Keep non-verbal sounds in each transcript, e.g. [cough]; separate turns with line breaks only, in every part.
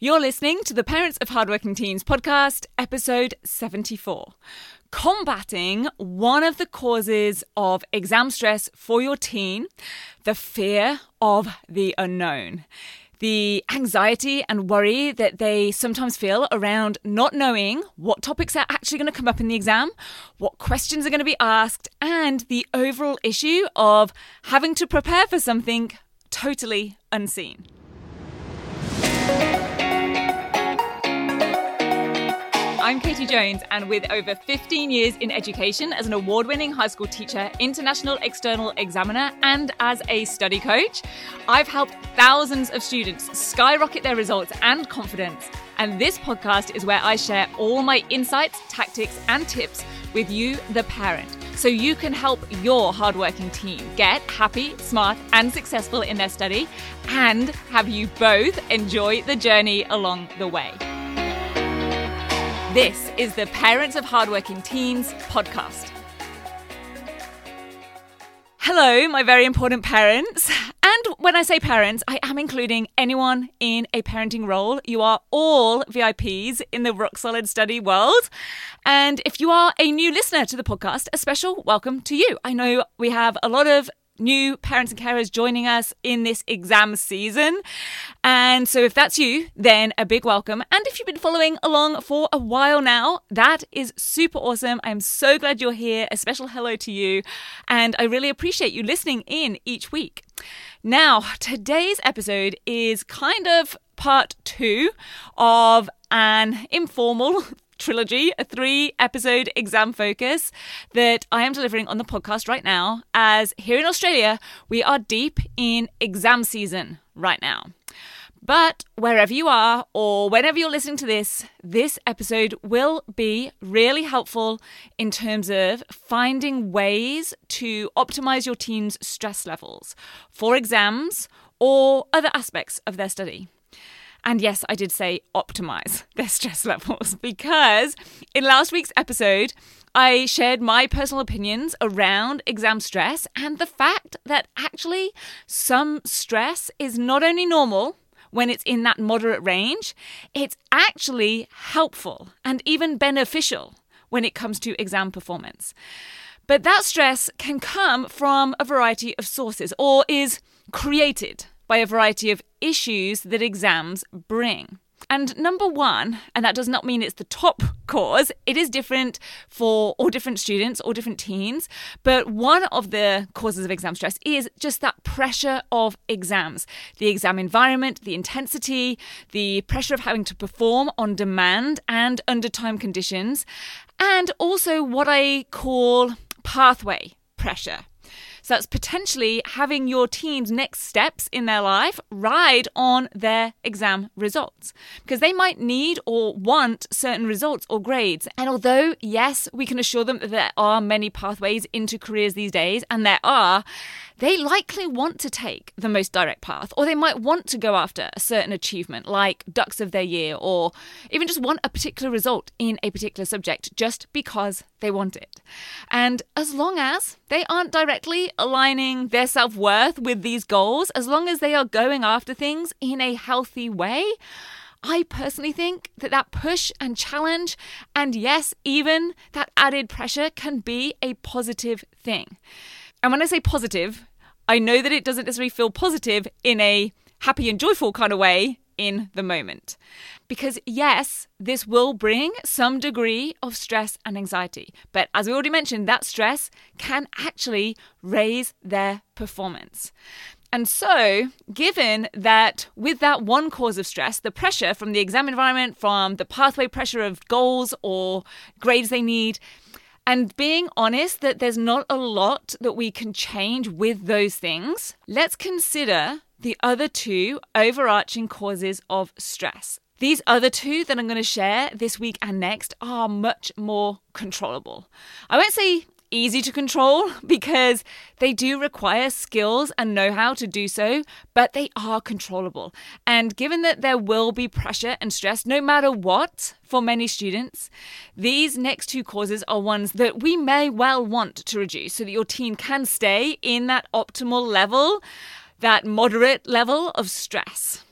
You're listening to the Parents of Hardworking Teens podcast, episode 74. Combating one of the causes of exam stress for your teen, the fear of the unknown. The anxiety and worry that they sometimes feel around not knowing what topics are actually going to come up in the exam, what questions are going to be asked, and the overall issue of having to prepare for something totally unseen. I'm Katie Jones, and with over 15 years in education as an award winning high school teacher, international external examiner, and as a study coach, I've helped thousands of students skyrocket their results and confidence. And this podcast is where I share all my insights, tactics, and tips with you, the parent, so you can help your hardworking team get happy, smart, and successful in their study, and have you both enjoy the journey along the way. This is the Parents of Hardworking Teens podcast. Hello, my very important parents. And when I say parents, I am including anyone in a parenting role. You are all VIPs in the Rock Solid Study world. And if you are a new listener to the podcast, a special welcome to you. I know we have a lot of new parents and carers joining us in this exam season. And so, if that's you, then a big welcome. And if you've been following along for a while now, that is super awesome. I'm so glad you're here. A special hello to you. And I really appreciate you listening in each week. Now, today's episode is kind of part two of an informal trilogy, a three episode exam focus that I am delivering on the podcast right now. As here in Australia, we are deep in exam season right now. But wherever you are, or whenever you're listening to this, this episode will be really helpful in terms of finding ways to optimize your team's stress levels for exams or other aspects of their study. And yes, I did say optimize [laughs] their stress levels [laughs] because in last week's episode, I shared my personal opinions around exam stress and the fact that actually some stress is not only normal when it's in that moderate range, it's actually helpful and even beneficial when it comes to exam performance. But that stress can come from a variety of sources or is created by a variety of issues that exams bring. And number one, and that does not mean it's the top [laughs] cause, it is different for all different students or different teens. But one of the causes of exam stress is just that pressure of exams the exam environment, the intensity, the pressure of having to perform on demand and under time conditions, and also what I call pathway pressure. So that's potentially having your team's next steps in their life ride on their exam results because they might need or want certain results or grades. And although, yes, we can assure them that there are many pathways into careers these days, and there are, they likely want to take the most direct path, or they might want to go after a certain achievement like Dux of their year, or even just want a particular result in a particular subject just because they want it. And as long as they aren't directly aligning their self worth with these goals, as long as they are going after things in a healthy way, I personally think that that push and challenge, and yes, even that added pressure can be a positive thing. And when I say positive, I know that it doesn't necessarily feel positive in a happy and joyful kind of way in the moment. Because, yes, this will bring some degree of stress and anxiety. But as we already mentioned, that stress can actually raise their performance. And so, given that with that one cause of stress, the pressure from the exam environment, from the pathway pressure of goals or grades they need, and being honest that there's not a lot that we can change with those things, let's consider the other two overarching causes of stress. These other two that I'm going to share this week and next are much more controllable. I won't say easy to control [laughs] because they do require skills and know how to do so, but they are controllable. And given that there will be pressure and stress no matter what for many students, these next two causes are ones that we may well want to reduce so that your teen can stay in that optimal level, that moderate level of stress.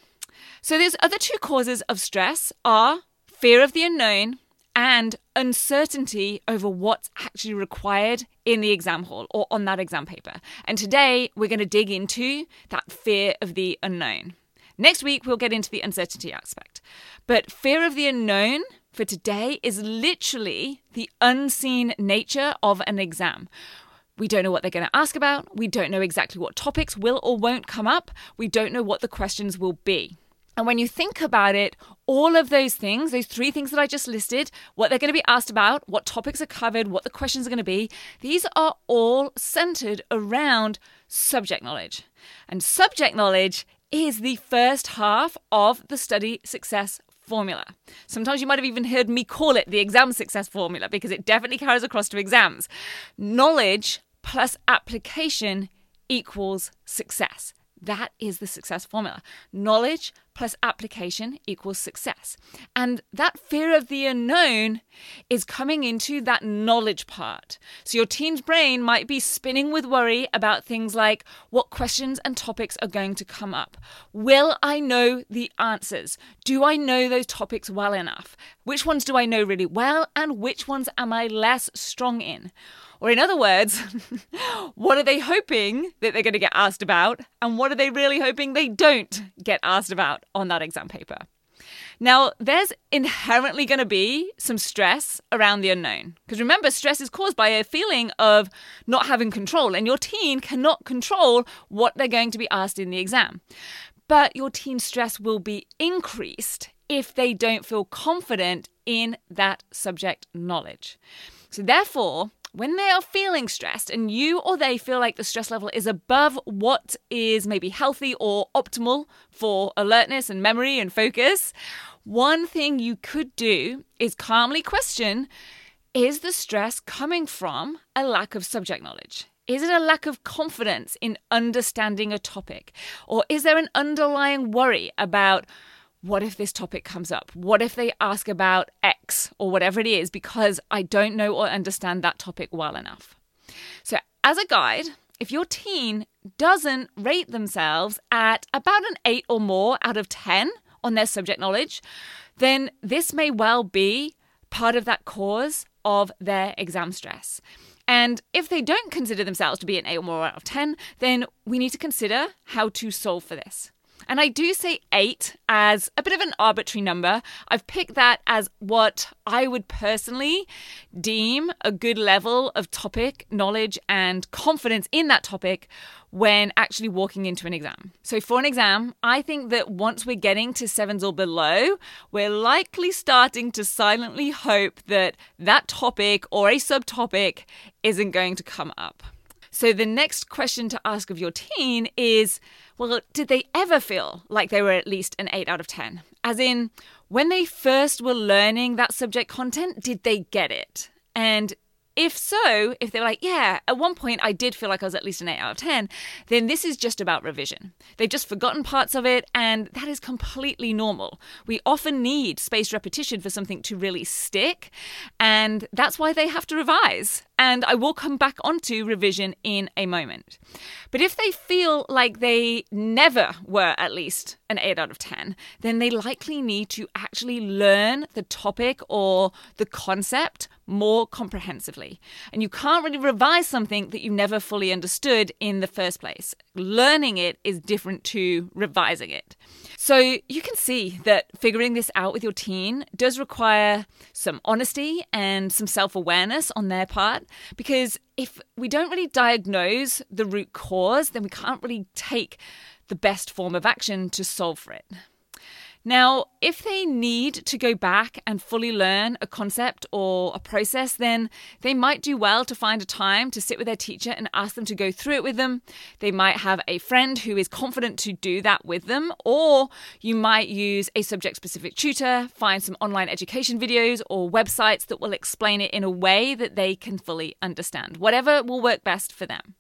So these other two causes of stress are fear of the unknown and uncertainty over what's actually required in the exam hall or on that exam paper. And today we're going to dig into that fear of the unknown. Next week, we'll get into the uncertainty aspect. But fear of the unknown for today is literally the unseen nature of an exam. We don't know what they're going to ask about. We don't know exactly what topics will or won't come up. We don't know what the questions will be. And when you think about it, all of those things, those three things that I just listed, what they're going to be asked about, what topics are covered, what the questions are going to be, these are all centered around subject knowledge. And subject knowledge is the first half of the study success formula. Sometimes you might have even heard me call it the exam success formula because it definitely carries across to exams. Knowledge plus application equals success. That is the success formula. Knowledge plus application equals success. And that fear of the unknown is coming into that knowledge part. So your teen's brain might be spinning with worry about things like what questions and topics are going to come up. Will I know the answers? Do I know those topics well enough? Which ones do I know really well and which ones am I less strong in? Or, in other words, [laughs] what are they hoping that they're going to get asked about? And what are they really hoping they don't get asked about on that exam paper? Now, there's inherently going to be some stress around the unknown. Because remember, stress is caused by a feeling of not having control, and your teen cannot control what they're going to be asked in the exam. But your teen's stress will be increased if they don't feel confident in that subject knowledge. So, therefore, when they are feeling stressed and you or they feel like the stress level is above what is maybe healthy or optimal for alertness and memory and focus, one thing you could do is calmly question is the stress coming from a lack of subject knowledge? Is it a lack of confidence in understanding a topic? Or is there an underlying worry about what if this topic comes up? What if they ask about X or whatever it is because I don't know or understand that topic well enough? So, as a guide, if your teen doesn't rate themselves at about an 8 or more out of 10 on their subject knowledge, then this may well be part of that cause of their exam stress. And if they don't consider themselves to be an 8 or more out of 10, then we need to consider how to solve for this. And I do say eight as a bit of an arbitrary number. I've picked that as what I would personally deem a good level of topic knowledge and confidence in that topic when actually walking into an exam. So, for an exam, I think that once we're getting to sevens or below, we're likely starting to silently hope that that topic or a subtopic isn't going to come up. So, the next question to ask of your teen is well, did they ever feel like they were at least an 8 out of 10? As in, when they first were learning that subject content, did they get it? And if so, if they're like, yeah, at one point I did feel like I was at least an 8 out of 10, then this is just about revision. They've just forgotten parts of it, and that is completely normal. We often need spaced repetition for something to really stick, and that's why they have to revise. And I will come back onto revision in a moment. But if they feel like they never were at least an 8 out of 10, then they likely need to actually learn the topic or the concept more comprehensively. And you can't really revise something that you never fully understood in the first place. Learning it is different to revising it. So you can see that figuring this out with your teen does require some honesty and some self awareness on their part because if we don't really diagnose the root cause, then we can't really take the best form of action to solve for it. Now, if they need to go back and fully learn a concept or a process, then they might do well to find a time to sit with their teacher and ask them to go through it with them. They might have a friend who is confident to do that with them, or you might use a subject specific tutor, find some online education videos or websites that will explain it in a way that they can fully understand. Whatever will work best for them.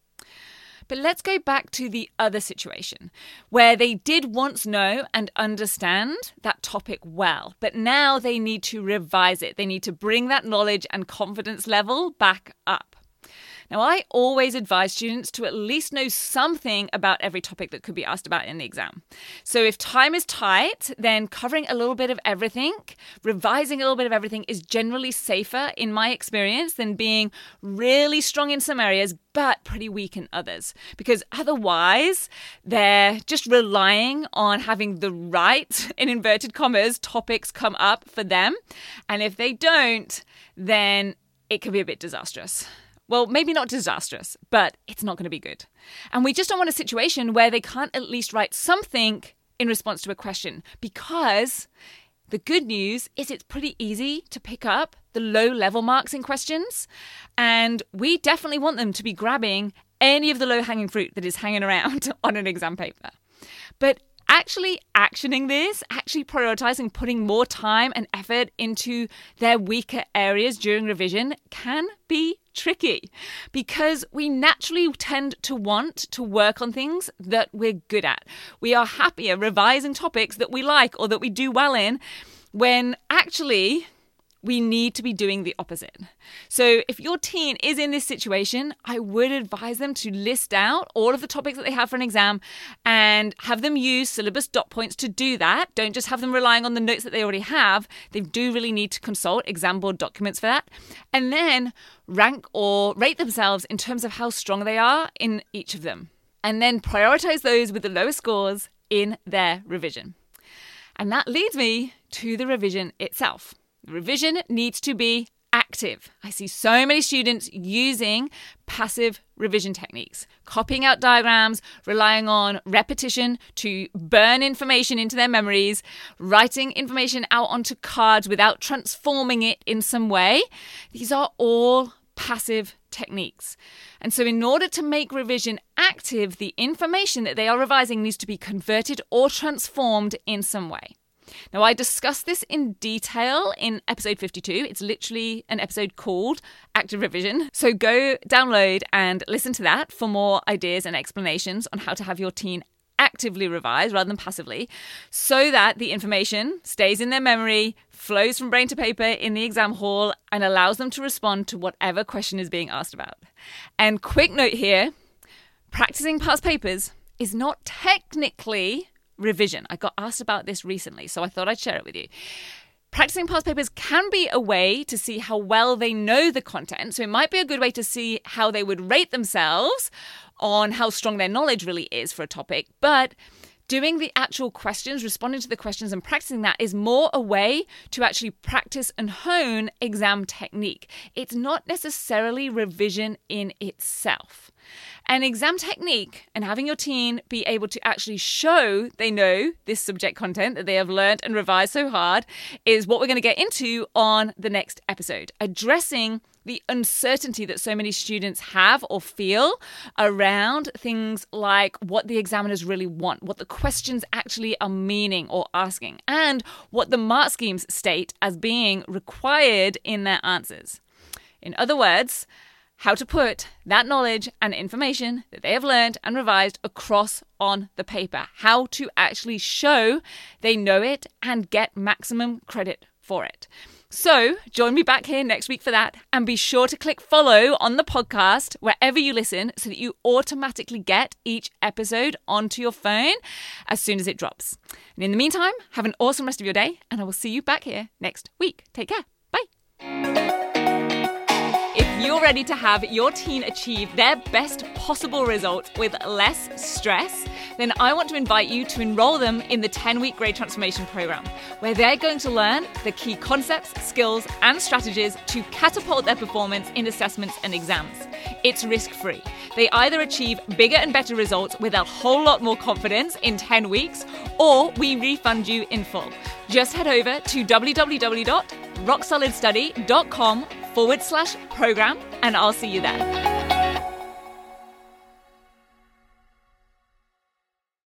But let's go back to the other situation where they did once know and understand that topic well, but now they need to revise it. They need to bring that knowledge and confidence level back up. Now, I always advise students to at least know something about every topic that could be asked about in the exam. So, if time is tight, then covering a little bit of everything, revising a little bit of everything is generally safer in my experience than being really strong in some areas but pretty weak in others. Because otherwise, they're just relying on having the right, [laughs] in inverted commas, topics come up for them. And if they don't, then it can be a bit disastrous. Well, maybe not disastrous, but it's not going to be good. And we just don't want a situation where they can't at least write something in response to a question because the good news is it's pretty easy to pick up the low level marks in questions, and we definitely want them to be grabbing any of the low hanging fruit that is hanging around [laughs] on an exam paper. But actually actioning this, actually prioritizing putting more time and effort into their weaker areas during revision can be tricky because we naturally tend to want to work on things that we're good at. We are happier revising topics that we like or that we do well in when actually we need to be doing the opposite. So, if your teen is in this situation, I would advise them to list out all of the topics that they have for an exam and have them use syllabus dot points to do that. Don't just have them relying on the notes that they already have. They do really need to consult exam board documents for that. And then rank or rate themselves in terms of how strong they are in each of them. And then prioritize those with the lowest scores in their revision. And that leads me to the revision itself. Revision needs to be active. I see so many students using passive revision techniques, copying out diagrams, relying on repetition to burn information into their memories, writing information out onto cards without transforming it in some way. These are all passive techniques. And so, in order to make revision active, the information that they are revising needs to be converted or transformed in some way. Now, I discussed this in detail in episode 52. It's literally an episode called Active Revision. So go download and listen to that for more ideas and explanations on how to have your teen actively revise rather than passively so that the information stays in their memory, flows from brain to paper in the exam hall, and allows them to respond to whatever question is being asked about. And quick note here practicing past papers is not technically revision. I got asked about this recently, so I thought I'd share it with you. Practicing past papers can be a way to see how well they know the content. So it might be a good way to see how they would rate themselves on how strong their knowledge really is for a topic. But doing the actual questions, responding to the questions, and practicing that is more a way to actually practice and hone exam technique. It's not necessarily revision in itself. An exam technique and having your teen be able to actually show they know this subject content that they have learned and revised so hard is what we're going to get into on the next episode, addressing the uncertainty that so many students have or feel around things like what the examiners really want, what the questions actually are meaning or asking, and what the mark schemes state as being required in their answers. In other words, how to put that knowledge and information that they have learned and revised across on the paper, how to actually show they know it and get maximum credit for it. So, join me back here next week for that. And be sure to click follow on the podcast wherever you listen so that you automatically get each episode onto your phone as soon as it drops. And in the meantime, have an awesome rest of your day, and I will see you back here next week. Take care. Bye you're ready to have your teen achieve their best possible results with less stress, then I want to invite you to enroll them in the 10 week grade transformation program, where they're going to learn the key concepts, skills, and strategies to catapult their performance in assessments and exams. It's risk free. They either achieve bigger and better results with a whole lot more confidence in 10 weeks, or we refund you in full. Just head over to www.rocksolidstudy.com forward slash program, and I'll see you there.